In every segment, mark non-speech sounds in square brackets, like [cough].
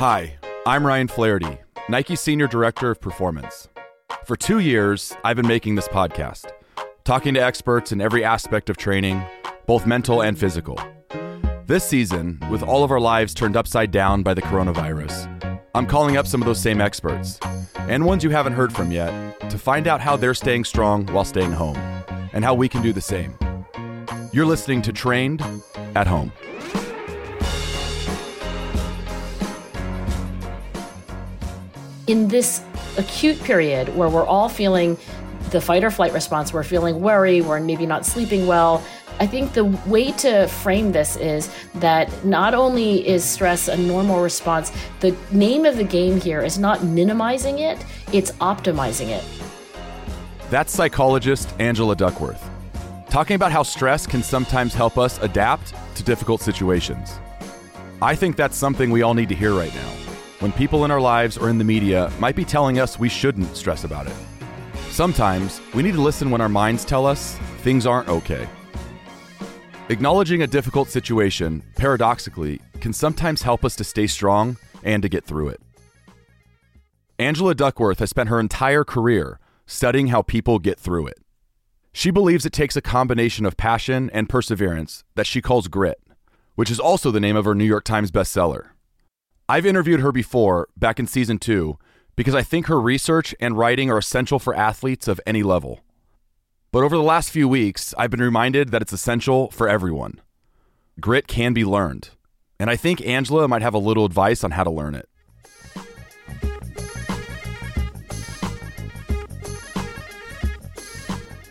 Hi, I'm Ryan Flaherty, Nike Senior Director of Performance. For two years, I've been making this podcast, talking to experts in every aspect of training, both mental and physical. This season, with all of our lives turned upside down by the coronavirus, I'm calling up some of those same experts, and ones you haven't heard from yet, to find out how they're staying strong while staying home, and how we can do the same. You're listening to Trained at Home. In this acute period where we're all feeling the fight or flight response, we're feeling worry, we're maybe not sleeping well. I think the way to frame this is that not only is stress a normal response, the name of the game here is not minimizing it, it's optimizing it. That's psychologist Angela Duckworth, talking about how stress can sometimes help us adapt to difficult situations. I think that's something we all need to hear right now when people in our lives or in the media might be telling us we shouldn't stress about it. Sometimes we need to listen when our minds tell us things aren't okay. Acknowledging a difficult situation, paradoxically, can sometimes help us to stay strong and to get through it. Angela Duckworth has spent her entire career studying how people get through it. She believes it takes a combination of passion and perseverance that she calls grit, which is also the name of her New York Times bestseller. I've interviewed her before, back in season two, because I think her research and writing are essential for athletes of any level. But over the last few weeks, I've been reminded that it's essential for everyone. Grit can be learned, and I think Angela might have a little advice on how to learn it.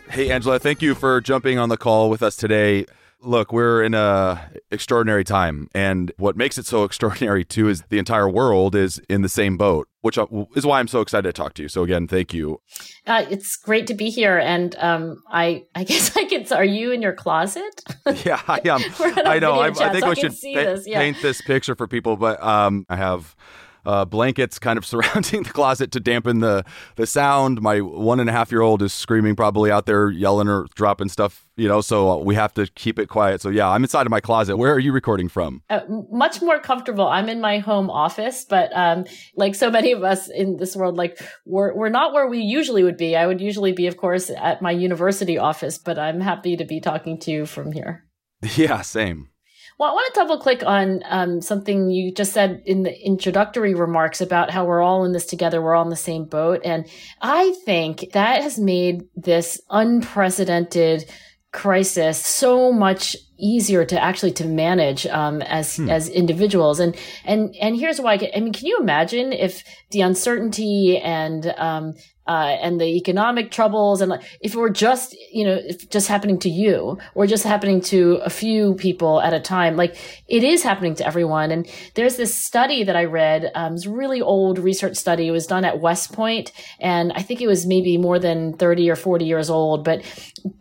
Hey, Angela, thank you for jumping on the call with us today look, we're in a extraordinary time, and what makes it so [laughs] extraordinary too is the entire world is in the same boat, which uh, is why I'm so excited to talk to you. So again, thank you. Uh, it's great to be here, and um, I I [laughs] guess I can. Are you in your closet? [laughs] yeah, I am. I know. I, I, think so we should pa- this. Yeah. paint this picture for people, but um, I have uh, blankets kind of [laughs] surrounding the closet to dampen the the sound. My one and a half year old is screaming, probably out there yelling or dropping stuff, you know. So we have to keep it quiet. So yeah, I'm inside of my closet. Where are you recording from? Uh, much more comfortable. I'm in my home office, but um, like so many of us in this world, like we're we're not where we usually would be. I would usually be, of course, at my university office, but I'm happy to be talking to you from here. [laughs] Yeah, same. Well, I want to double click on um, something you just said in the introductory remarks about how we're all in this together, we're all in the same boat. And I think that has made this unprecedented crisis so much easier to actually to manage um, as hmm. as individuals and and and here's why I, I mean can you imagine if the uncertainty and um, uh, and the economic troubles and if it were just you know just happening to you or just happening to a few people at a time like it is happening to everyone. And there's this study that i read um, it's really old research study. It was done at west point and i think it was maybe more than 30 or 40 years old but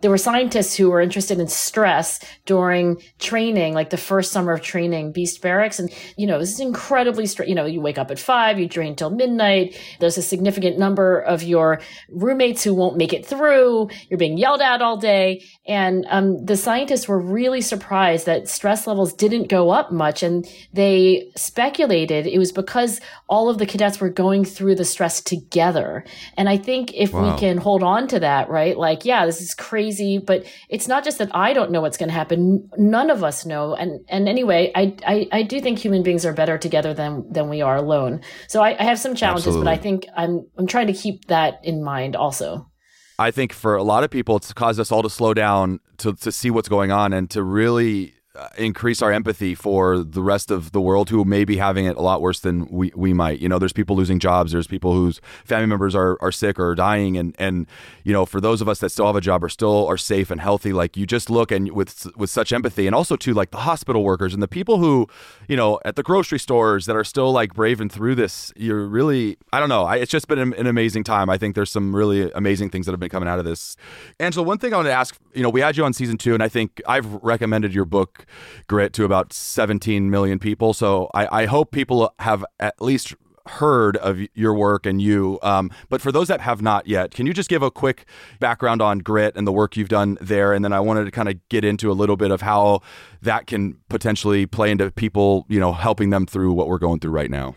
there were scientists who were interested in stress during training like the first summer of training beast barracks. And you know this is incredibly stress you know you wake up at five you train till midnight. There's a significant number of your your roommates who won't make it through. You're being yelled at all day. And um, the scientists were really surprised that stress levels didn't go up much. And they speculated it was because all of the cadets were going through the stress together. And I think if wow. we can hold on to that, right? Like, yeah, this is crazy, but it's not just that I don't know what's going to happen. None of us know. And, and anyway, I, I, I do think human beings are better together than, than we are alone. So I, I have some challenges, Absolutely. but I think I'm, I'm trying to keep that that in mind also. I think for a lot of people, it's caused us all to slow down to, to see what's going on and to really Uh, increase our empathy for the rest of the world who may be having it a lot worse than we, we might. You know, there's people losing jobs. There's people whose family members are, are sick or dying. And, and, you know, for those of us that still have a job or still are safe and healthy, like you just look and with, with such empathy and also to like the hospital workers and the people who, you know, at the grocery stores that are still like braving through this, you're really, I don't know. I, it's just been an, an amazing time. I think there's some really amazing things that have been coming out of this. Angela, one thing I want to ask, you know, we had you on season two and I think I've recommended your book Grit to about 17 million people. So I, I hope people have at least heard of your work and you. Um, but for those that have not yet, can you just give a quick background on Grit and the work you've done there? And then I wanted to kind of get into a little bit of how that can potentially play into people, you know, helping them through what we're going through right now.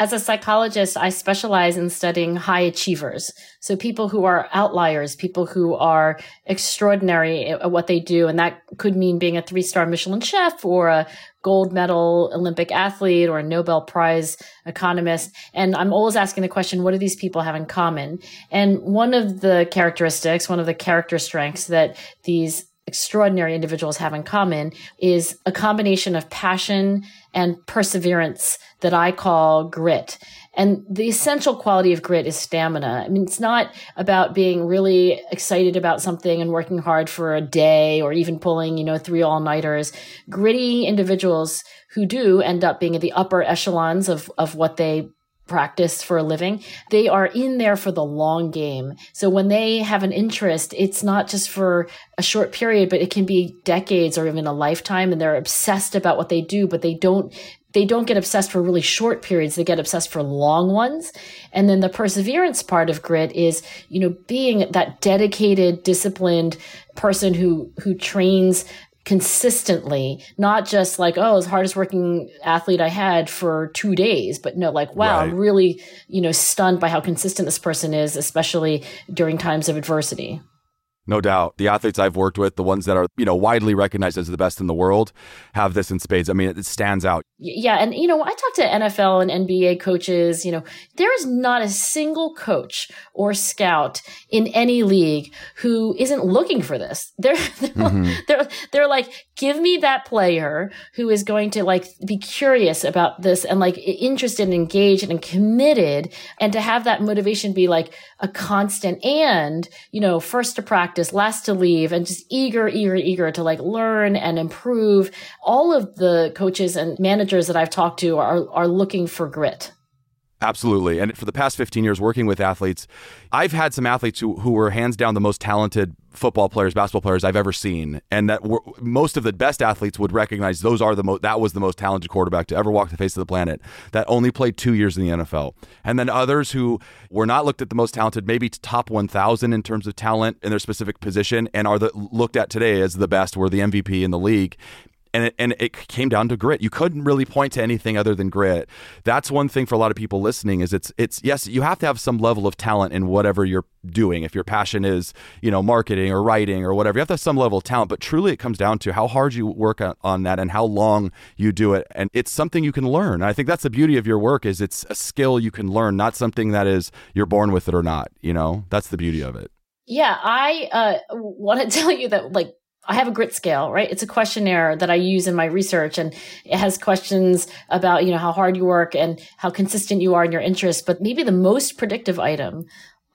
As a psychologist, I specialize in studying high achievers. So people who are outliers, people who are extraordinary at what they do. And that could mean being a three star Michelin chef or a gold medal Olympic athlete or a Nobel Prize economist. And I'm always asking the question, what do these people have in common? And one of the characteristics, one of the character strengths that these extraordinary individuals have in common is a combination of passion and perseverance that I call grit. And the essential quality of grit is stamina. I mean, it's not about being really excited about something and working hard for a day or even pulling, you know, three all nighters. Gritty individuals who do end up being at the upper echelons of, of what they practice for a living, they are in there for the long game. So when they have an interest, it's not just for a short period, but it can be decades or even a lifetime. And they're obsessed about what they do, but they don't they don't get obsessed for really short periods. They get obsessed for long ones. And then the perseverance part of grit is, you know, being that dedicated, disciplined person who, who trains consistently, not just like, oh, as hardest working athlete I had for two days, but no, like, wow, right. I'm really, you know, stunned by how consistent this person is, especially during times of adversity. No doubt. The athletes I've worked with, the ones that are, you know, widely recognized as the best in the world, have this in spades. I mean, it stands out. Yeah. And, you know, I talk to NFL and NBA coaches, you know, there is not a single coach or scout in any league who isn't looking for this. [laughs] They're, they're, mm-hmm. they're, they're like, give me that player who is going to like be curious about this and like interested and engaged and committed and to have that motivation be like a constant and, you know, first to practice, last to leave and just eager, eager, eager to like learn and improve. All of the coaches and managers that I've talked to are, are looking for grit. Absolutely. And for the past 15 years working with athletes, I've had some athletes who, who were hands down the most talented football players, basketball players I've ever seen. And that were, most of the best athletes would recognize those are the most, that was the most talented quarterback to ever walk the face of the planet that only played two years in the NFL. And then others who were not looked at the most talented, maybe top 1,000 in terms of talent in their specific position and are the, looked at today as the best, were the MVP in the league and it, and it came down to grit. You couldn't really point to anything other than grit. That's one thing for a lot of people listening is it's it's yes, you have to have some level of talent in whatever you're doing. If your passion is, you know, marketing or writing or whatever, you have to have some level of talent, but truly it comes down to how hard you work on that and how long you do it. And it's something you can learn. And I think that's the beauty of your work is it's a skill you can learn, not something that is you're born with it or not, you know? That's the beauty of it. Yeah, I uh, want to [laughs] tell you that like I have a grit scale, right? It's a questionnaire that I use in my research and it has questions about, you know, how hard you work and how consistent you are in your interests. But maybe the most predictive item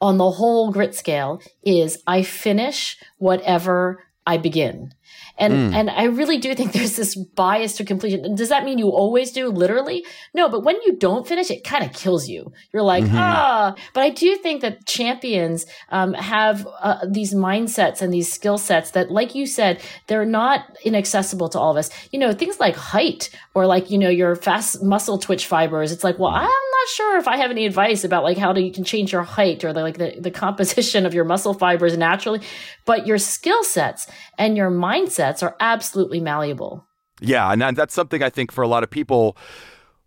on the whole grit scale is I finish whatever I begin. And mm. and I really do think [laughs] there's this bias to completion. Does that mean you always do literally? No, but when you don't finish, it kind of kills you. You're like, mm-hmm. ah. But I do think that champions um, have uh, these mindsets and these skill sets that, like you said, they're not inaccessible to all of us. You know, things like height or like you know your fast muscle twitch fibers. It's like, well, I'm not sure if I have any advice about like how to, you can change your height or the, like the, the composition of your muscle fibers naturally, but your skill sets and your mindsets are absolutely malleable. Yeah, and that's something I think for a lot of people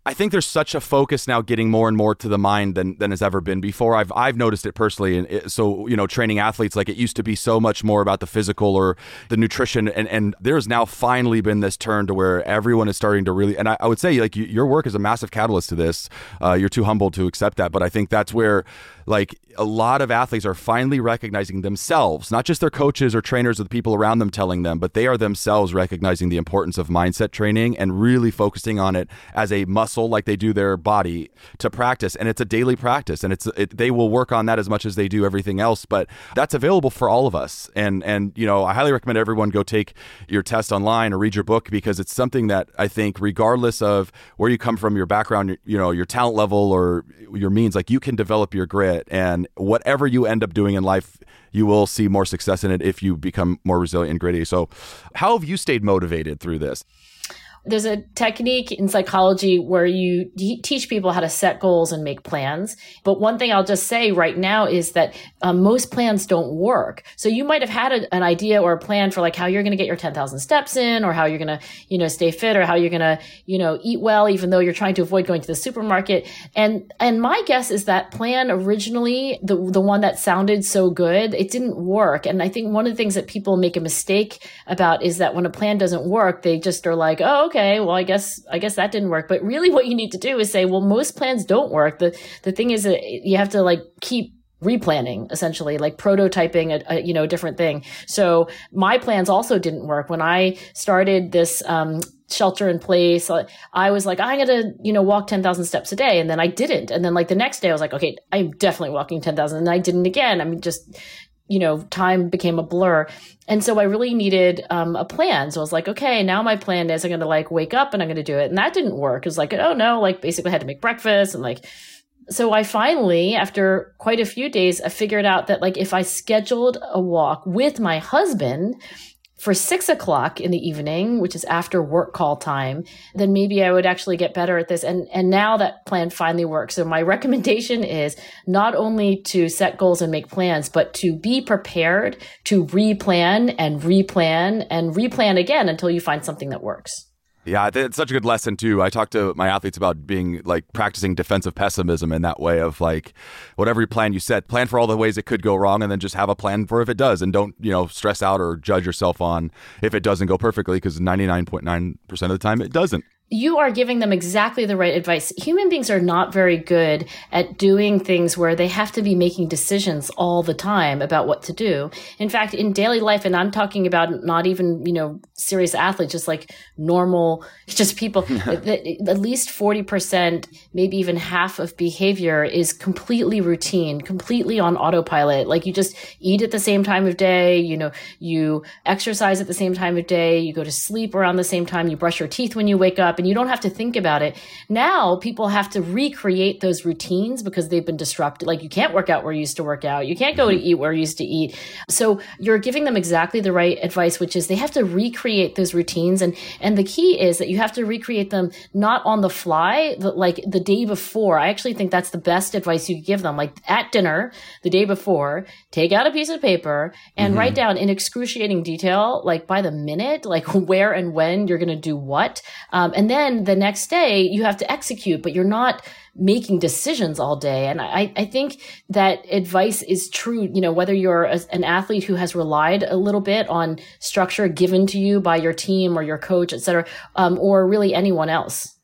I think there's such a focus now getting more and more to the mind than, than has ever been before. I've I've noticed it personally, and it, so you know, training athletes like it used to be so much more about the physical or the nutrition, and and there's now finally been this turn to where everyone is starting to really. And I, I would say like you, your work is a massive catalyst to this. Uh, you're too humble to accept that, but I think that's where like a lot of athletes are finally recognizing themselves, not just their coaches or trainers or the people around them telling them, but they are themselves recognizing the importance of mindset training and really focusing on it as a muscle like they do their body to practice. And it's a daily practice and it's it, they will work on that as much as they do everything else, but that's available for all of us. And and you know, I highly recommend everyone go take your test online or read your book because it's something that I think regardless of where you come from, your background, you know, your talent level or your means, like you can develop your grit and whatever you end up doing in life, you will see more success in it if you become more resilient and gritty. So, how have you stayed motivated through this? There's a technique in psychology where you teach people how to set goals and make plans. But one thing I'll just say right now is that um, most plans don't work. So you might have had a, an idea or a plan for like how you're going to get your 10,000 steps in or how you're going to, you know, stay fit or how you're going to, you know, eat well, even though you're trying to avoid going to the supermarket. And, and my guess is that plan originally, the, the one that sounded so good, it didn't work. And I think one of the things that people make a mistake about is that when a plan doesn't work, they just are like, oh, okay, well, I guess, I guess that didn't work. But really what you need to do is say, well, most plans don't work. The, the thing is that you have to like keep replanning essentially like prototyping a, a, you know different thing. So my plans also didn't work. When i started this um, shelter in place i was like i'm gonna you know walk 10000 steps a day. And then i didn't. And then like the next day i was like okay i'm definitely walking 10000 and i didn't again. I mean just you know time became a blur. And so i really needed um, a plan. So i was like okay now my plan is i'm gonna like wake up and i'm gonna do it. And that didn't work. It was like oh no like basically I had to make breakfast and like so I finally, after quite a few days, I figured out that like if I scheduled a walk with my husband for six o'clock in the evening, which is after work call time, then maybe I would actually get better at this. And and now that plan finally works. So my [laughs] recommendation is not only to set goals and make plans, but to be prepared to replan and replan and replan again until you find something that works. Yeah, it's such a good lesson too. I talk to my athletes about being like practicing defensive pessimism in that way of like whatever plan you set, plan for all the ways it could go wrong and then just have a plan for if it does and don't, you know, stress out or judge yourself on if it doesn't go perfectly because 99.9% of the time it doesn't you are giving them exactly the right advice. Human beings are not very good at doing things where they have to be making decisions all the time about what to do. In fact, in daily life, and I'm talking about not even, you know, serious athletes, just like normal, [laughs] just people, [laughs] at least 40%, maybe even half of behavior is completely routine, completely on autopilot. Like you just eat at the same time of day, you know, you exercise at the same time of day, you go to sleep around the same time, you brush your teeth when you wake up and you don't have to think about it. Now people have to recreate those routines because they've been disrupted. Like you can't work out where you used to work out. You can't go to mm-hmm. eat where you used to eat. So you're giving them exactly the right advice, which is they have to recreate those routines. And, and the key is that you have to recreate them not on the fly, but like the day before. I actually think that's the best advice you give them. Like at dinner, the day before, take out a piece of paper and mm-hmm. write down in excruciating detail, like by the minute, like [laughs] where and when you're going to do what. Um, and then the next day you have to execute, but you're not making decisions all day. And I, I think that advice is true, you know, whether you're a, an athlete who has relied a little bit on structure given to you by your team or your coach, et cetera, um, or really anyone else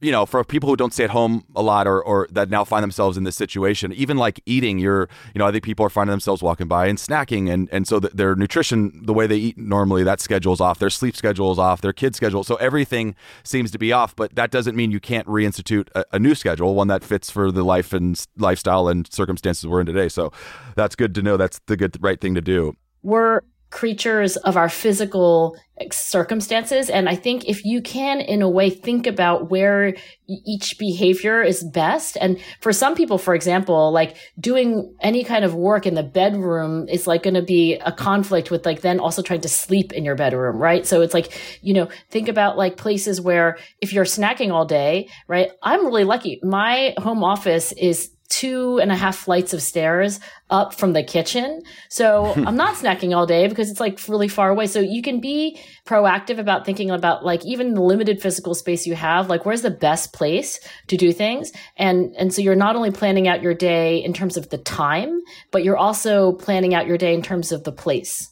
you know, for people who don't stay at home a lot or, or that now find themselves in this situation, even like eating, you're, you know, I think people are finding themselves walking by and snacking. And, and so their nutrition, the way they eat normally, that schedule's off, their sleep schedule is off, their kid schedule. So everything seems to be off, but that doesn't mean you can't reinstitute a, a new schedule, one that fits for the life and lifestyle and circumstances we're in today. So that's good to know. That's the good, right thing to do. We're creatures of our physical circumstances. And I think if you can, in a way, think about where each behavior is best. And for some people, for example, like doing any kind of work in the bedroom is like going to be a conflict with like then also trying to sleep in your bedroom, right? So it's like, you know, think about like places where if you're snacking all day, right? I'm really lucky. My home office is two and a half flights of stairs up from the kitchen. So [laughs] I'm not snacking all day because it's like really far away. So you can be proactive about thinking about like even the limited physical space you have, like where's the best place to do things? And, and so you're not only planning out your day in terms of the time, but you're also planning out your day in terms of the place.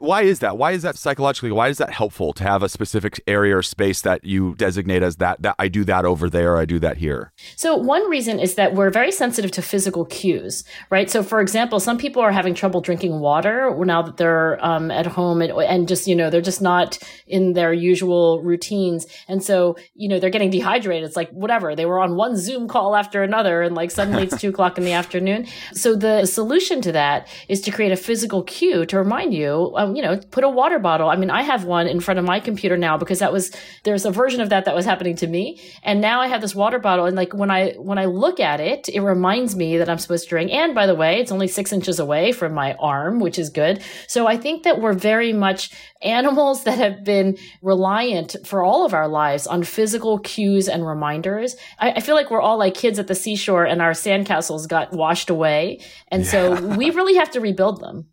Why is that? Why is that psychologically? Why is that helpful to have a specific area or space that you designate as that? That I do that over there, I do that here. So one reason is that we're very sensitive to physical cues, right? So for example, some people are having trouble drinking water now that they're um, at home and, and just you know they're just not in their usual routines, and so you know they're getting dehydrated. It's like whatever they were on one Zoom call after another, and like suddenly it's [laughs] two o'clock in the afternoon. So the solution to that is to create a physical cue to remind you. Um, you know, put a water bottle. I mean, I have one in front of my computer now because that was there's a version of that that was happening to me, and now I have this water bottle, and like when I when I look at it, it reminds me that I'm supposed to drink. And by the way, it's only six inches away from my arm, which is good. So I think that we're very much animals [laughs] that have been reliant for all of our lives on physical cues and reminders. I, I feel like we're all like kids at the seashore, and our sandcastles got washed away, and yeah. so we really have to rebuild them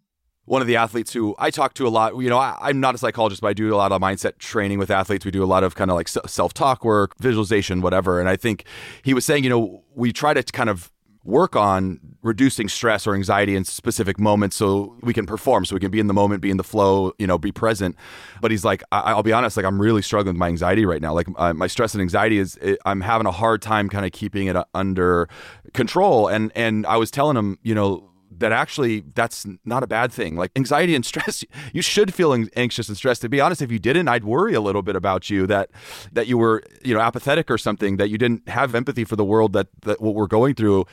one of the athletes who I talk to a lot. You know, I, am not a psychologist, but I do a lot of mindset training with athletes. We do a lot of kind of like self talk work, visualization, whatever. And I think he was saying, you know, we try to kind of work on reducing stress or anxiety in specific moments so we can perform so we can be in the moment be in the flow you know be present but he's like I- will be honest like i'm really struggling with my anxiety right now like uh, my stress and anxiety is it, i'm having a hard time kind of keeping it under control and and i was telling him you know that actually that's not a bad thing. Like anxiety and stress, [laughs] you should feel anxious and stressed. To be honest, if you didn't, I'd worry a little bit about you that that you were you know apathetic or something, that you didn't have empathy for the world that that what we're going through.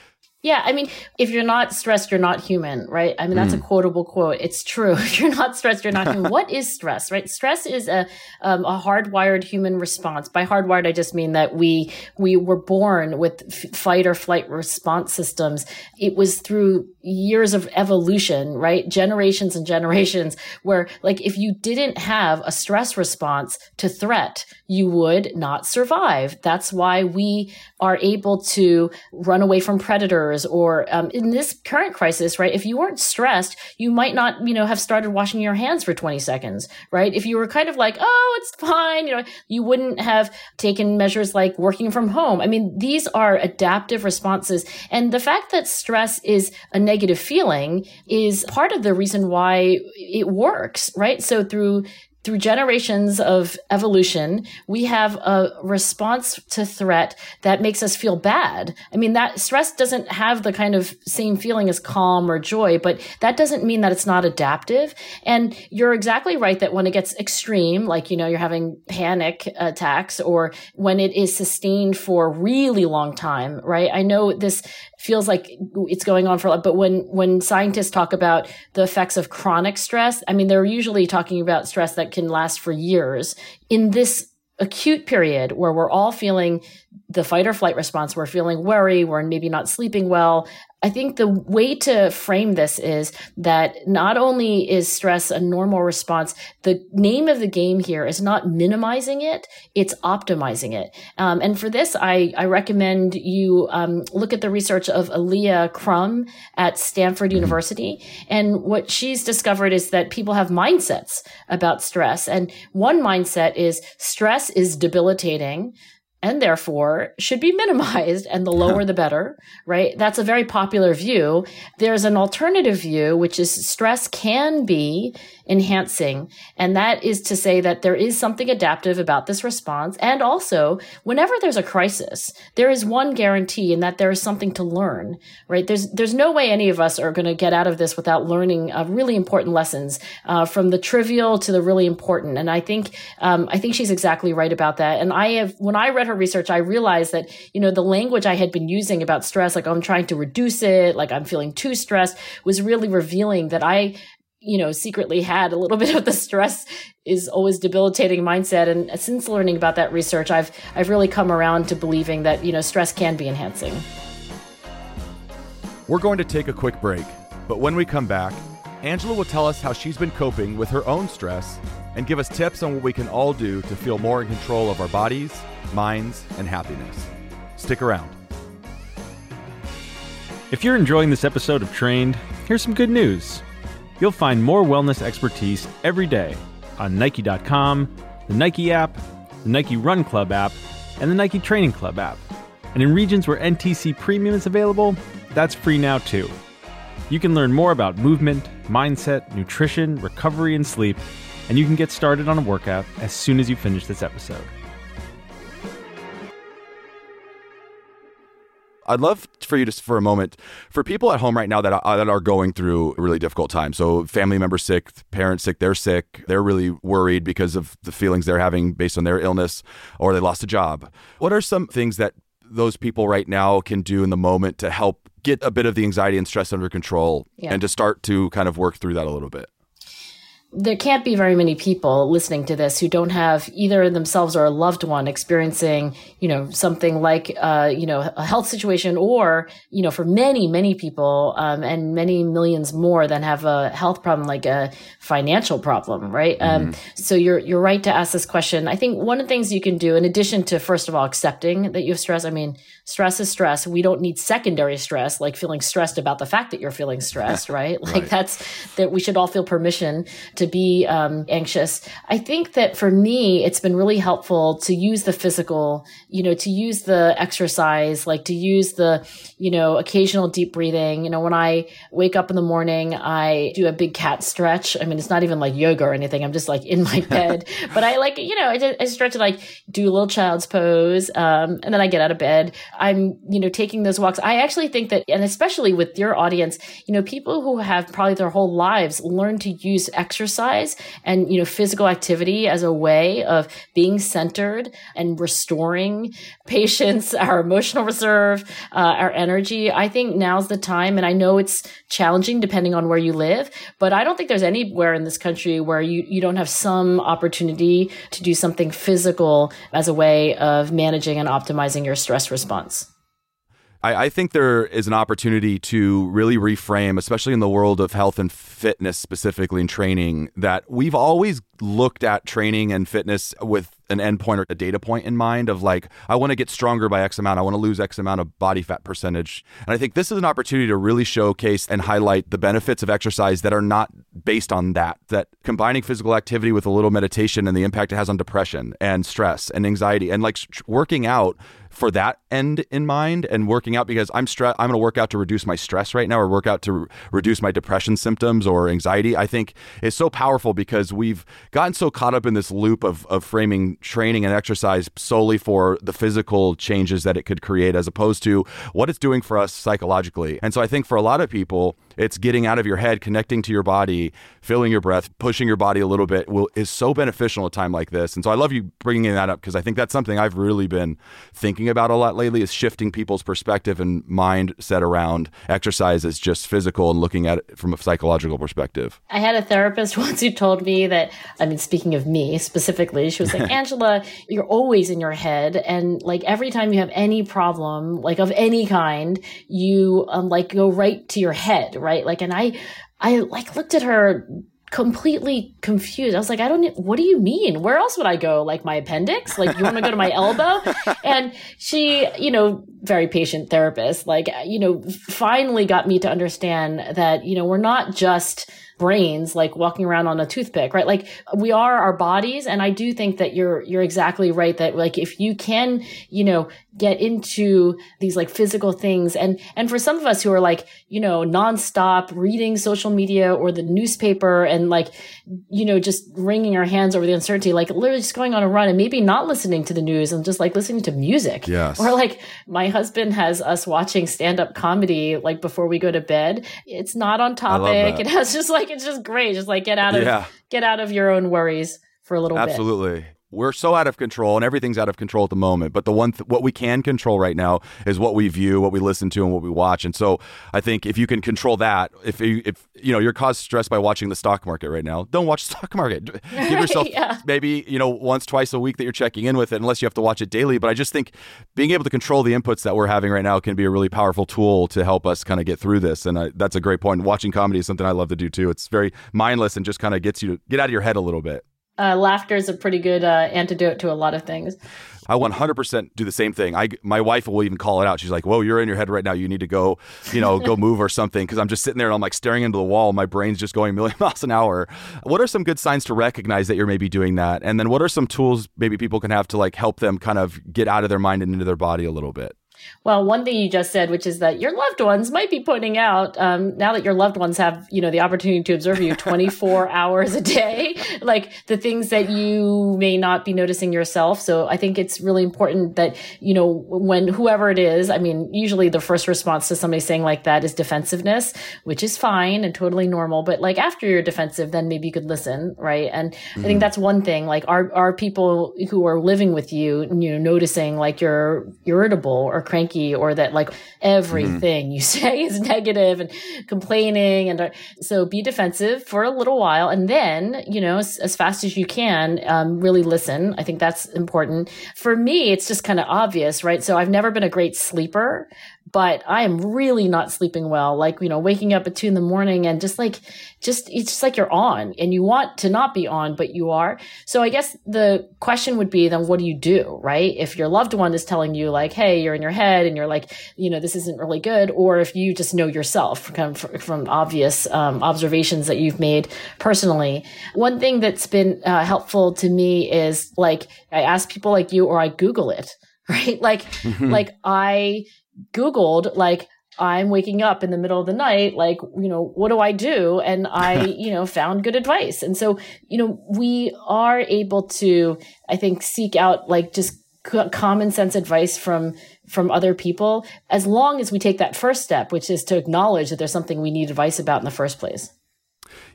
Yeah, I mean, if you're not stressed, you're not human, right? I mean, that's mm. a quotable quote. It's true. [laughs] If you're not stressed, you're not human. [laughs] what is stress, right? Stress is a um, a hardwired human response. By hardwired, I just mean that we we were born with f- fight or flight response systems. It was through years of evolution, right? Generations and generations, where like if you didn't have a stress response to threat, you would not survive. That's why we are able to run away from predators or um, in this current crisis, right? If you weren't stressed, you might not, you know, have started washing your hands for 20 seconds, right? If you were kind of like, oh, it's fine, you know, you wouldn't have taken measures like working from home. I mean, these are adaptive responses. And the fact that stress is a negative feeling is part of the reason why it works, right? So through through generations of evolution, we have a response to threat that makes us feel bad. I mean, that stress doesn't have the kind of same feeling as calm or joy, but that doesn't mean that it's not adaptive. And you're exactly right that when it gets extreme, like, you know, you're having panic attacks or when it is sustained for a really long time, right? I know this feels like it's going on for a lot. But when, when scientists talk about the effects of chronic stress, I mean, they're usually talking about stress that can last for years. In this acute period where we're all feeling the fight or flight response, we're feeling worry, we're maybe not sleeping well. I think the way to frame this is that not only is stress a normal response, the name of the game here is not minimizing it, it's optimizing it. Um, and for this, I, I recommend you um, look at the research of Alia Crum at Stanford mm-hmm. University. And what she's discovered is that people have mindsets about stress. And one mindset is stress is debilitating and therefore should be [laughs] minimized and the lower the better, right? That's a very popular view. There's an alternative view, which is stress can be enhancing. And that is to say that there is something adaptive about this response. And also, whenever there's a crisis, there is one guarantee in that there is something to learn, right? There's, there's no way any of us are going to get out of this without learning uh, really important lessons, uh, from the trivial to the really important. And I think, um, I think she's exactly right about that. And I have, when I read her research, I realized that, you know, the language I had been using about stress, like oh, I'm trying to reduce it, like I'm feeling too stressed, was really revealing that I, you know, secretly had a little [laughs] bit of the stress is always debilitating mindset. And since learning about that research, I've, I've really come around to believing that, you know, stress can be enhancing. We're going to take a quick break, but when we come back, Angela will tell us how she's been coping with her own stress and give us tips on what we can all do to feel more in control of our bodies minds, and happiness. Stick around. If you're enjoying this episode of Trained, here's some good news. You'll find more wellness expertise every day on Nike.com, the Nike app, the Nike Run Club app, and the Nike Training Club app. And in regions where NTC Premium is available, that's free now too. You can learn more about movement, mindset, nutrition, recovery, and sleep, and you can get started on a workout as soon as you finish this episode. I'd love for you to, for a moment, for people at home right now that are, that are going through a really difficult time. So, family member sick, parents sick, they're sick, they're really worried because of the feelings they're having based on their illness, or they lost a job. What are some things that those people right now can do in the moment to help get a bit of the anxiety and stress under control yeah. and to start to kind of work through that a little bit? There can't be very many people listening to this who don't have either themselves or a loved one experiencing, you know, something like, uh, you know, a health situation or, you know, for many, many people, um, and many millions more than have a health problem, like a financial problem, right? Um, mm-hmm. Um, so you're, you're right to ask this question. I think one of the things you can do, in addition to, first of all, accepting that you have stress, I mean, stress is stress. We don't need secondary stress, like feeling stressed about the fact that you're feeling stressed, [laughs] right? Like right. that's, that we should all feel permission to to be um, anxious. I think that for me, it's been really helpful to use the physical, you know, to use the exercise, like to use the, you know, occasional deep breathing. You know, when I wake up in the morning, I do a big cat stretch. I mean, it's not even like yoga or anything. I'm just like in my [laughs] bed, but I like, you know, I, just, I stretch to like do a little child's pose. Um, and then I get out of bed. I'm, you know, taking those walks. I actually think that, and especially with your audience, you know, people who have probably their whole lives learned to use exercise exercise and, you know, physical activity as a way of being centered and restoring [laughs] patience, our emotional reserve, uh, our energy. I think now's the time. And I know it's challenging depending on where you live, but I don't think there's anywhere in this country where you, you don't have some opportunity to do something physical as a way of managing and optimizing your stress response. I, I, think there is an opportunity to really reframe, especially in the world of health and fitness, specifically in training, that we've always looked at training and fitness with an endpoint or a data point in mind of like, I want to get stronger by X amount, I want to lose X amount of body fat percentage. And I think this is an opportunity to really showcase and highlight the benefits of exercise that are not based on that, that combining physical activity with a little meditation and the impact it has on depression and stress and anxiety and like working out for that end in mind and working out because I'm stress I'm going to work out to reduce my stress right now or work out to re- reduce my depression symptoms or anxiety. I think is so powerful because we've gotten so caught up in this loop of of framing training and exercise solely for the physical changes that it could create as opposed to what it's doing for us psychologically. And so I think for a lot of people it's getting out of your head connecting to your body feeling your breath pushing your body a little bit will is so beneficial at a time like this and so I love you bringing that up because I think that's something I've really been thinking about a lot lately is shifting people's perspective and mindset around exercise as just physical and looking at it from a psychological perspective. I had a therapist [laughs] once who told me that, I mean, speaking of me specifically, she was like, [laughs] Angela, you're always in your head. And like every time you have any problem, like of any kind, you um, like go right to your head, right? Like, and I, I like looked at her completely confused. I was like, I don't, what do you mean? Where else would I go? Like my appendix? Like you want to go to my [laughs] elbow? And she, you know, very patient therapist, like, you know, finally got me to understand that, you know, we're not just, brains like walking around on a toothpick, right? Like we are our bodies. And I do think that you're, you're exactly right that like if you can, you know, get into these like physical things and, and for some of us who are like, you know, nonstop reading social media or the newspaper and like, you know, just wringing our hands over the uncertainty, like literally just going on a run and maybe not listening to the news and just like listening to music. Yes. Or like my husband has us watching stand up comedy like before we go to bed. It's not on topic. It has just like, like it's just great. Just like get out of yeah. get out of your own worries for a little Absolutely. bit. Absolutely we're so out of control and everything's out of control at the moment but the one th- what we can control right now is what we view what we listen to and what we watch and so i think if you can control that if you if you know you're caused stress by watching the stock market right now don't watch the [laughs] stock market. Give [laughs] yourself yeah. maybe you know once twice a week that you're checking in with it unless you have to watch it daily but i just think being able to control the inputs that we're having right now can be a really powerful tool to help us kind of get through this and I, that's a great point. Watching comedy is something i love to do too. It's very mindless and just kind of gets you to get out of your head a little bit uh, laughter is a pretty good uh, antidote to a lot of things. I 100% do the same thing. I my wife will even call it out. She's like, "Whoa, you're in your head right now. You need to go, you know, go move or something." Because I'm just sitting there and I'm like staring into the wall. My brain's just going a million [laughs] miles an hour. What are some good signs to recognize that you're maybe doing that? And then what are some tools maybe people can have to like help them kind of get out of their mind and into their body a little bit? Well, one thing you just said, which is that your loved ones might be pointing out um, now that your loved ones have, you know, the opportunity to observe you [laughs] 24 hours a day, like the things that you may not be noticing yourself. So I think it's really important that, you know, when whoever it is, I mean, usually the first response to somebody saying like that is defensiveness, which is fine and totally normal. But like after you're defensive, then maybe you could listen, right? And mm-hmm. I think mm-hmm. that's one thing. Like, are are people who are living with you, you know, noticing like you're irritable or cranky or that like everything mm-hmm. you [laughs] say is negative and complaining. And uh, so be defensive for a little while. And then, you know, as, as fast as you can, um, really listen. I think that's important. For me, it's just kind of obvious, right? So I've never been a great sleeper but I am really not sleeping well. Like, you know, waking up at two in the morning and just like, just, it's just like you're on and you want to not be on, but you are. So I guess the question would be then what do you do, right? If your loved one is telling you like, Hey, you're in your head and you're like, you know, this isn't really good. Or if you just know yourself kind of from obvious um, observations that you've made personally. One thing that's been uh, helpful to me is like, I ask people like you or I Google it [laughs] right? Like, [laughs] like I Googled like I'm waking up in the middle of the night, like, you know, what do I do? And I, [laughs] you know, found good advice. And so, you know, we are able to, I think, seek out like just common sense advice from, from other people as long as we take that first step, which is to acknowledge that there's something we need advice about in the first place.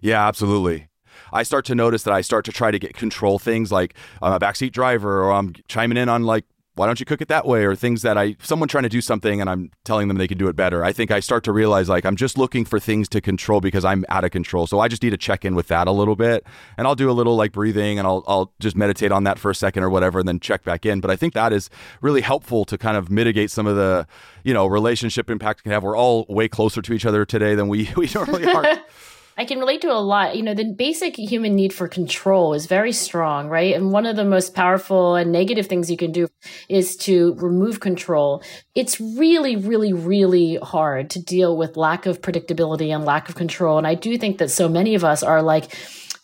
Yeah, absolutely. I start to notice that I start to try to get control things like I'm a backseat driver or I'm chiming in on like why don't you cook it that way or things that I someone trying to do something and I'm telling them they can do it better. I think I start to realize like I'm just looking for things to control because I'm out of control. So I just need to check in with that a little bit and I'll do a little like breathing and I'll I'll just meditate on that for a second or whatever and then check back in. But I think that is really helpful to kind of mitigate some of the, you know, relationship impact can have. We're all way closer to each other today than we [laughs] we normally are. [laughs] I can relate to a lot. You know, the basic human need for control is very strong, right? And one of the most powerful and negative things you can do is to remove control. It's really, really, really hard to deal with lack of predictability and lack of control. And I do think that so many of us are like,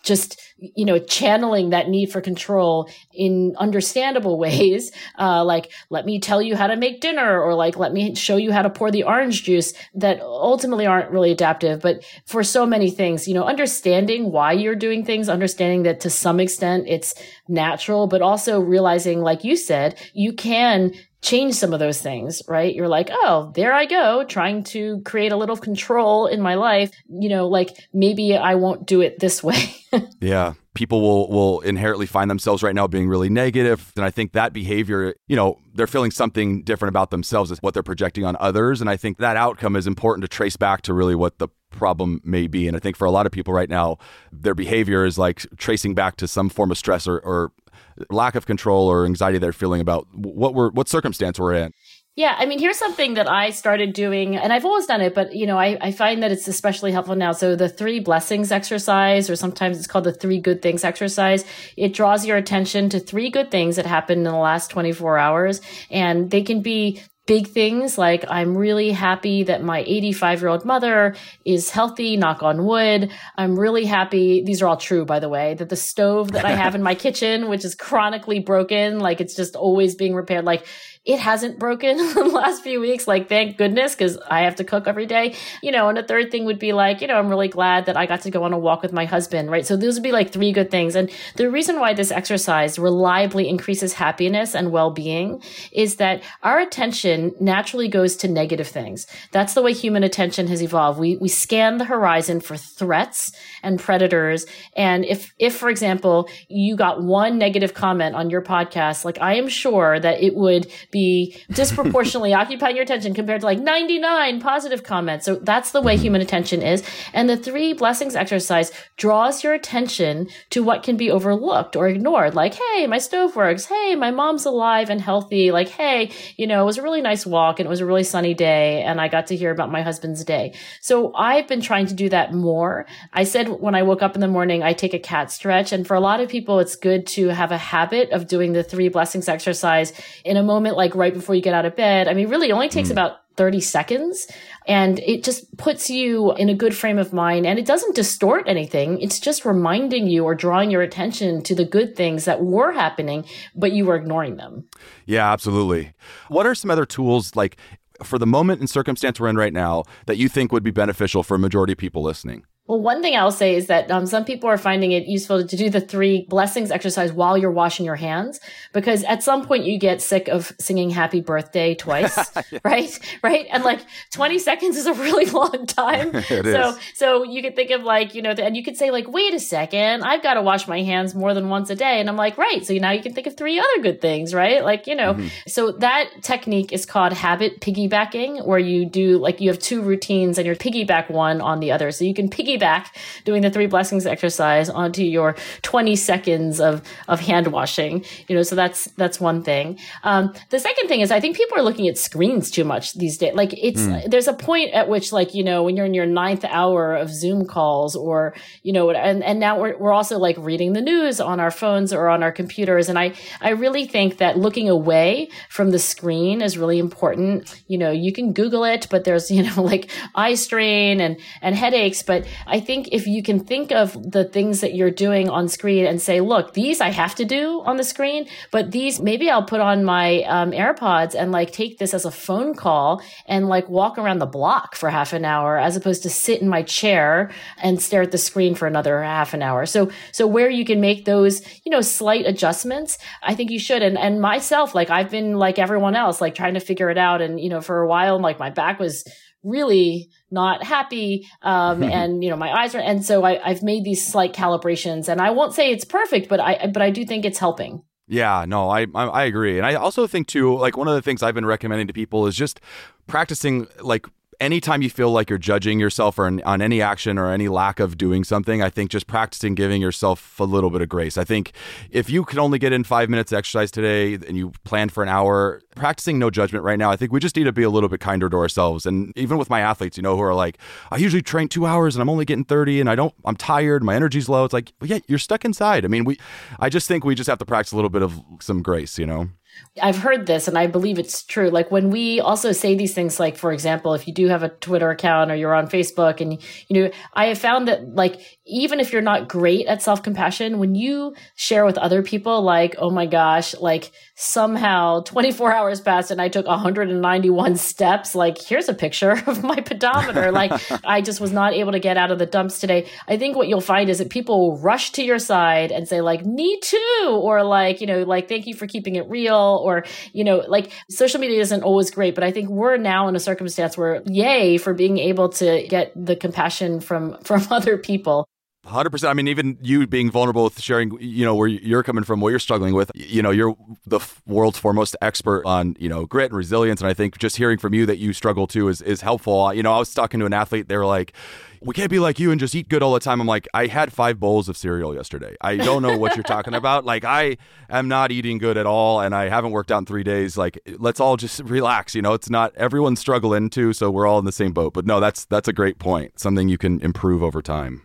just you know channeling that need for control in understandable [laughs] ways. Uh, like let me tell you how to make dinner or like let me show you how to pour the orange juice that ultimately aren't really adaptive. But for so many things you know understanding why you're doing things understanding that to some extent it's natural but also realizing like you said you can change some of those things, right? You're like, oh, there I go, trying to create a little control in my life. You know, like maybe I won't do it this way. [laughs] yeah. People will will inherently find themselves right now being really negative. And I think that behavior, you know, they're feeling something different about themselves is what they're projecting on others. And I think that outcome is important to trace back to really what the problem may be. And I think for a lot of people right now, their behavior is like tracing back to some form of stress or, or lack of control or anxiety they're feeling about what we're what circumstance we're in. Yeah, I mean, here's something that I started doing, and I've always done it, but you know, I, I find that it's especially helpful now. So the three blessings exercise, or sometimes it's called the three good things exercise, it draws your attention to three good things that happened in the last 24 hours, and they can be big things like I'm really happy that my 85 year old mother is healthy, knock on wood. I'm really happy. These are all true, by the way, that the stove that I have in my [laughs] kitchen, which is chronically broken, like it's just always being repaired, like it hasn't broken [laughs] in the last few weeks. Like, thank goodness, because I have to cook every day. You know, and a third thing would be like, you know, I'm really glad that I got to go on a walk with my husband, right? So those would be like three good things. And the reason why this exercise reliably increases happiness and well being is that our attention naturally goes to negative things. That's the way human attention has evolved. We, we scan the horizon for threats and predators. And if, if, for example, you got one negative comment on your podcast, like I am sure that it would be disproportionately [laughs] occupying your attention compared to like 99 positive comments. So that's the way mm-hmm. human attention is. And the three blessings exercise draws your attention to what can be overlooked or ignored. Like, hey, my stove works. Hey, my mom's alive and healthy. Like, hey, you know, it was a really nice walk and it was a really sunny day and I got to hear about my husband's day. So I've been trying to do that more. I said when I woke up in the morning, I take a cat stretch. And for a lot of people, it's good to have a habit of doing the three blessings exercise in a moment like like right before you get out of bed. I mean, really, it only takes mm. about 30 seconds and it just puts you in a good frame of mind and it doesn't distort anything. It's just reminding you or drawing your attention to the good things that were happening, but you were ignoring them. Yeah, absolutely. What are some other tools like for the moment and circumstance we're in right now that you think would be beneficial for a majority of people listening? Well, one thing I'll say is that um, some people are finding it useful to do the three blessings exercise while you're washing your hands, because at some point you get sick of singing happy birthday twice, [laughs] yeah. right? Right. And like 20 seconds is a really [laughs] long time. [laughs] it so, is. so you could think of like, you know, and you could say like, wait a second, I've got to wash my hands more than once a day. And I'm like, right. So now you can think of three other good things, right? Like, you know, mm-hmm. so that technique is called habit piggybacking, where you do like, you have two routines and you're piggyback one on the other. So you can piggyback back doing the three blessings exercise onto your 20 seconds of, of hand washing. You know, so that's, that's one thing. Um, the second thing is I think people are looking at screens too much these days. Like it's, mm. there's a point at which like, you know, when you're in your ninth hour of Zoom calls or, you know, and, and now we're, we're also like reading the news on our phones or on our computers. And I, I really think that looking away from the screen is really important. You know, you can Google it, but there's, [laughs] you know, like eye strain and, and headaches. But I think if you can think of the things that you're doing on screen and say, look, these I have to do on the screen, but these maybe I'll put on my um, AirPods and like take this as a phone call and like walk around the block for half an hour as opposed to sit in my chair and stare at the screen for another half an hour. So, so where you can make those, you know, slight adjustments, I think you should. And, and myself, like I've been like everyone else, like trying to figure it out. And, you know, for a while, like my back was really not happy um, [laughs] and you know my eyes are and so I, i've made these slight calibrations and i won't say it's perfect but i but i do think it's helping yeah, no, I, I, I agree, and I also think too. Like one of the things I've been recommending to people is just practicing like anytime you feel like you're judging yourself or on any action or any lack of doing something, I think just practicing giving yourself a little bit of grace. I think if you could only get in five minutes of exercise today and you plan for an hour, practicing no judgment right now, I think we just need to be a little bit kinder to ourselves. And even with my athletes, you know, who are like, I usually train two hours and I'm only getting 30 and I don't, I'm tired, my energy's low. It's like, yeah, you're stuck inside. I mean, we, I just think we just have to practice a little bit of some grace, you know? I've heard this and I believe it's true. Like when we also say these things, like, for example, if you do have a Twitter account or you're on Facebook and, you know, I have found that like, even if you're not great at self compassion, when you share with other people, like, oh my gosh, like somehow 24 hours passed and I took 191 steps, like, here's a picture [laughs] of my pedometer. like, [laughs] I just was not able to get out of the dumps today. I think what you'll find is that people rush to your side and say, like, me too, or like, you know, like, thank you for keeping it real or, you know, like social media isn't always great, but I think we're now in a circumstance where yay for being able to get the compassion from, from [laughs] other people. Hundred percent. I mean, even you being vulnerable with sharing, you know, where you're coming from, what you're struggling with. You know, you're the world's foremost expert on, you know, grit and resilience. And I think just hearing from you that you struggle too is is helpful. You know, I was talking to an athlete. They were like, we can't be like you and just eat good all the time. I'm like, I had five bowls of cereal yesterday. I don't know what you're talking about. Like, I am not eating good at all, and I haven't worked out in three days. Like, let's all just relax. You know, it's not everyone's struggling too, so we're all in the same boat. But no, that's that's a great point. Something you can improve over time.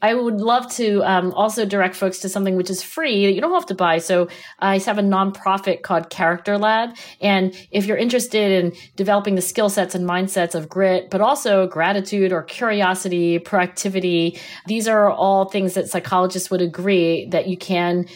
I would love to um, also direct folks to something which is free that you don't have to buy. So I have a nonprofit called Character Lab. And if you're interested in developing the skill sets and mindsets of grit, but also gratitude or curiosity, proactivity, these are all things that psychologists would agree that you can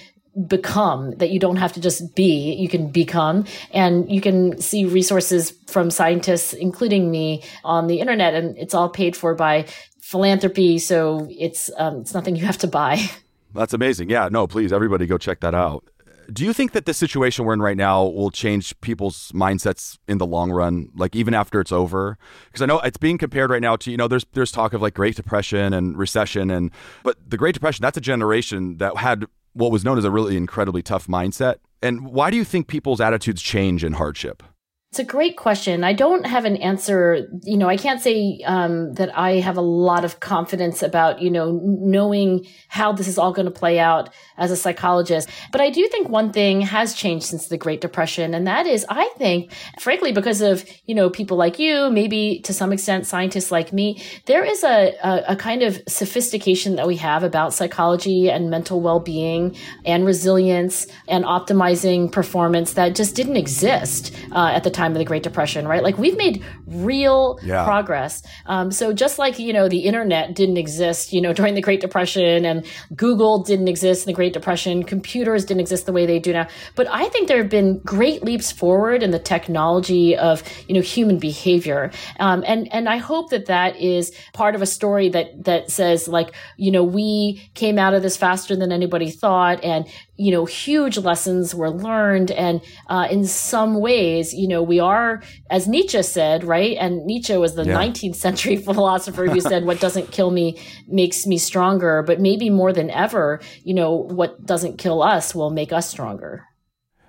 become that you don't have to just be you can become and you can see resources from scientists including me on the internet and it's all paid for by philanthropy. So it's um, it's nothing you have to buy. [laughs] That's amazing. Yeah, no, please, everybody go check that out. Do you think that the situation we're in right now will change people's mindsets in the long run, like even after it's over? Because I know it's being compared right now to you know there's there's talk of like Great Depression and recession, and but the Great Depression that's a generation that had what was known as a really incredibly tough mindset. And why do you think people's attitudes change in hardship? It's a great question. I don't have an answer. You know, I can't say um, that I have a lot of confidence about, you know, knowing how this is all going to play out as a psychologist. But I do think one thing has changed since the Great Depression. And that is, I think, frankly, because of, you know, people like you, maybe to some extent, scientists like me, there is a, a, a kind of sophistication that we have about psychology and mental well being and resilience and optimizing performance that just didn't exist uh, at the time of the Great Depression, right? Like we've made real yeah. progress. Um, so just like, you know, the internet didn't exist, you know, [laughs] during the Great Depression and Google didn't exist in the Great Depression, computers didn't exist the way they do now. But I think there have been great leaps forward in the technology of, you know, human behavior. Um, and, and I hope that that is part of a story that, that says like, you know, we came out of this faster than anybody thought and, you know, huge lessons were learned. And uh, in some ways, you know, we are, as Nietzsche said, right? And Nietzsche was the yeah. 19th century [laughs] philosopher who said, what doesn't kill me makes me stronger. But maybe more than ever, you know, what doesn't kill us will make us stronger.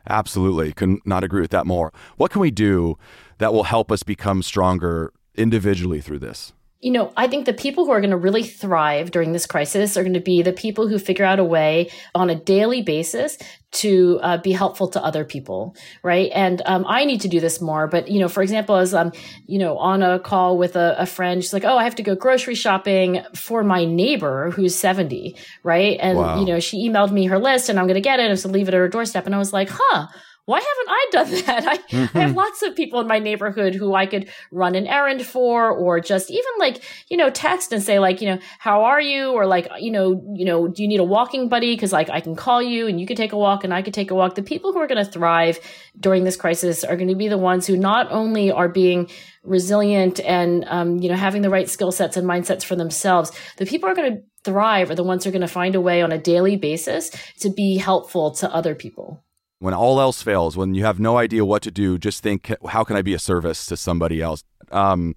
Absolutely. Could not agree with that more. What can we do that will help us become stronger individually through this? You know, I think the people who are going to really thrive during this crisis are going to be the people who figure out a way on a daily basis to uh, be helpful to other people, right? And um, I need to do this more. But you know, for example, as I'm, you know, on a call with a, a, friend, she's like, "Oh, I have to go grocery shopping for my neighbor who's 70, right?" And wow. you know, she emailed me her list, and I'm going to get it, and so leave it at her doorstep. And I was like, "Huh." Why haven't I done [laughs] that? I, mm-hmm. I, have mm-hmm. lots of people in my neighborhood who I could run an errand for, or just even like, you know, text and say like, you know, how are you? Or like, you know, you know, do you need a walking buddy? Cause like I can call you and you could take a walk and I could take a walk. The people who are going to thrive during this crisis are going to be the ones who not only are being resilient and, um, you know, having the right skill sets and mindsets for themselves, the people are going to thrive are the ones who are going to find a way on a daily basis to be helpful to other people. When all else fails, when you have no idea what to do, just think, how can I be a service to somebody else? Um,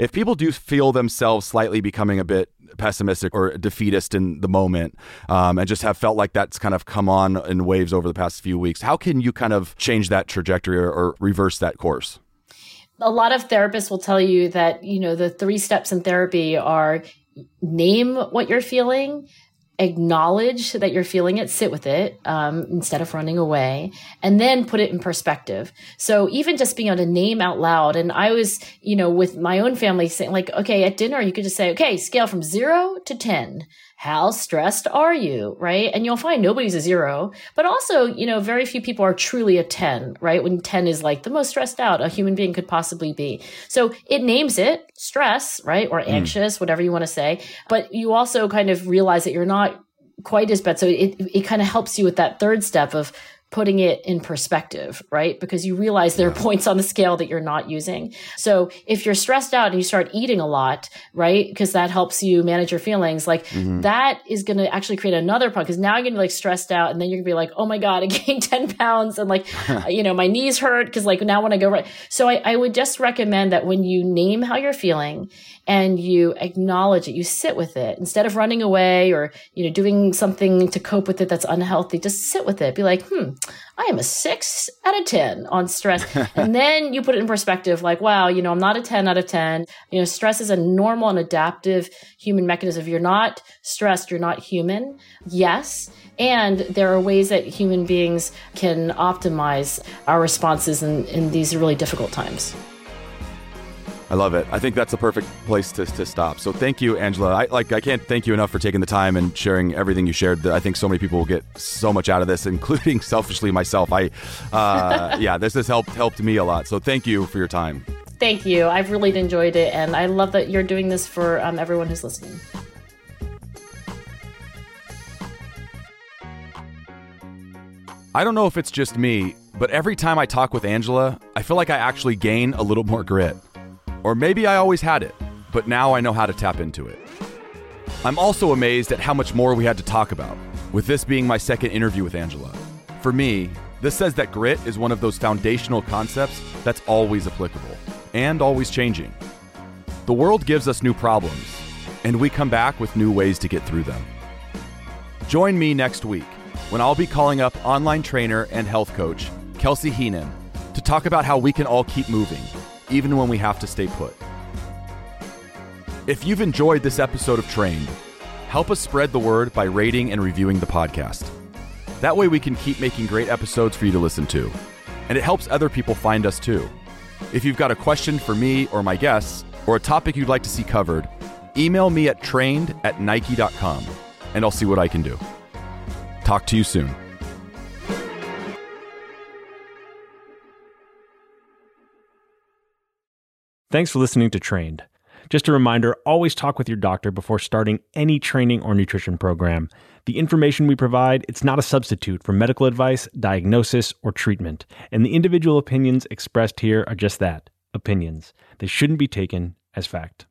if people do feel themselves slightly becoming a bit pessimistic or defeatist in the moment um, and just have felt like that's kind of come on in waves over the past few weeks, how can you kind of change that trajectory or, or reverse that course? A lot of therapists will tell you that, you know, the three steps in therapy are name what you're feeling, acknowledge that you're feeling it, sit with it um, instead of running away, and then put it in perspective. So even just being able to name out loud, and I was, you know, with my own family saying, like, okay, at dinner, you could just say, okay, scale from zero to 10 how stressed are you? Right. And you'll find nobody's a zero, but also, you know, very few people are truly a 10, right? When 10 is like the most stressed out a human being could possibly be. So it names it stress, right? Or hmm. anxious, mm. whatever you want to say. But you also kind of realize that you're not quite as bad. So it, it kind of helps you with that third step of putting it in perspective, right? Because you realize there are points on the scale that you're not using. So if you're stressed out and you start eating a lot, right? Because that helps you manage your feelings, like mm-hmm. that is going to actually create another problem. Because now you're going to be like stressed out and then you're going to be like, oh my God, I [laughs] gained 10 pounds and like, [laughs] you know, my knees hurt because like now when I go right. So I, I would just recommend that when you name how you're feeling and you acknowledge it, you sit with it instead of running away or, you know, doing something to cope with it that's unhealthy, just sit with it. Be like, hmm, I am a six out of 10 on stress. [laughs] and then you put it in perspective like, wow, you know, I'm not a 10 out of 10. You know, stress is a normal and adaptive human mechanism. If you're not stressed, you're not human. Yes. And there are ways that human beings can optimize our responses in, in these really difficult times. I love it. I think that's a perfect place to, to stop. So thank you, Angela. I like I can't thank you enough for taking the time and sharing everything you shared. I think so many people will get so much out of this, [laughs] including selfishly myself. I, uh, yeah, this has helped helped me a lot. So thank you for your time. Thank you. I've really enjoyed it, and I love that you're doing this for um, everyone who's listening. I don't know if it's just me, but every time I talk with Angela, I feel like I actually gain a little more grit. Or maybe I always had it, but now I know how to tap into it. I'm also amazed at how much more we had to talk about, with this being my second interview with Angela. For me, this says that grit is one of those foundational concepts that's always applicable and always changing. The world gives us new problems, and we come back with new ways to get through them. Join me next week when I'll be calling up online trainer and health coach Kelsey Heenan to talk about how we can all keep moving even when we have to stay put. If you've enjoyed this episode of Trained, help us spread the word by rating and reviewing the podcast. That way, we can keep making great episodes for you to listen to. And it helps other people find us too. If you've got a question for me or my guests, or a topic you'd like to see covered, email me at trained at nike.com and I'll see what I can do. Talk to you soon. Thanks for listening to Trained. Just a reminder always talk with your doctor before starting any training or nutrition program. The information we provide, it's not a substitute for medical advice, diagnosis, or treatment. And the individual opinions expressed here are just that opinions. They shouldn't be taken as fact.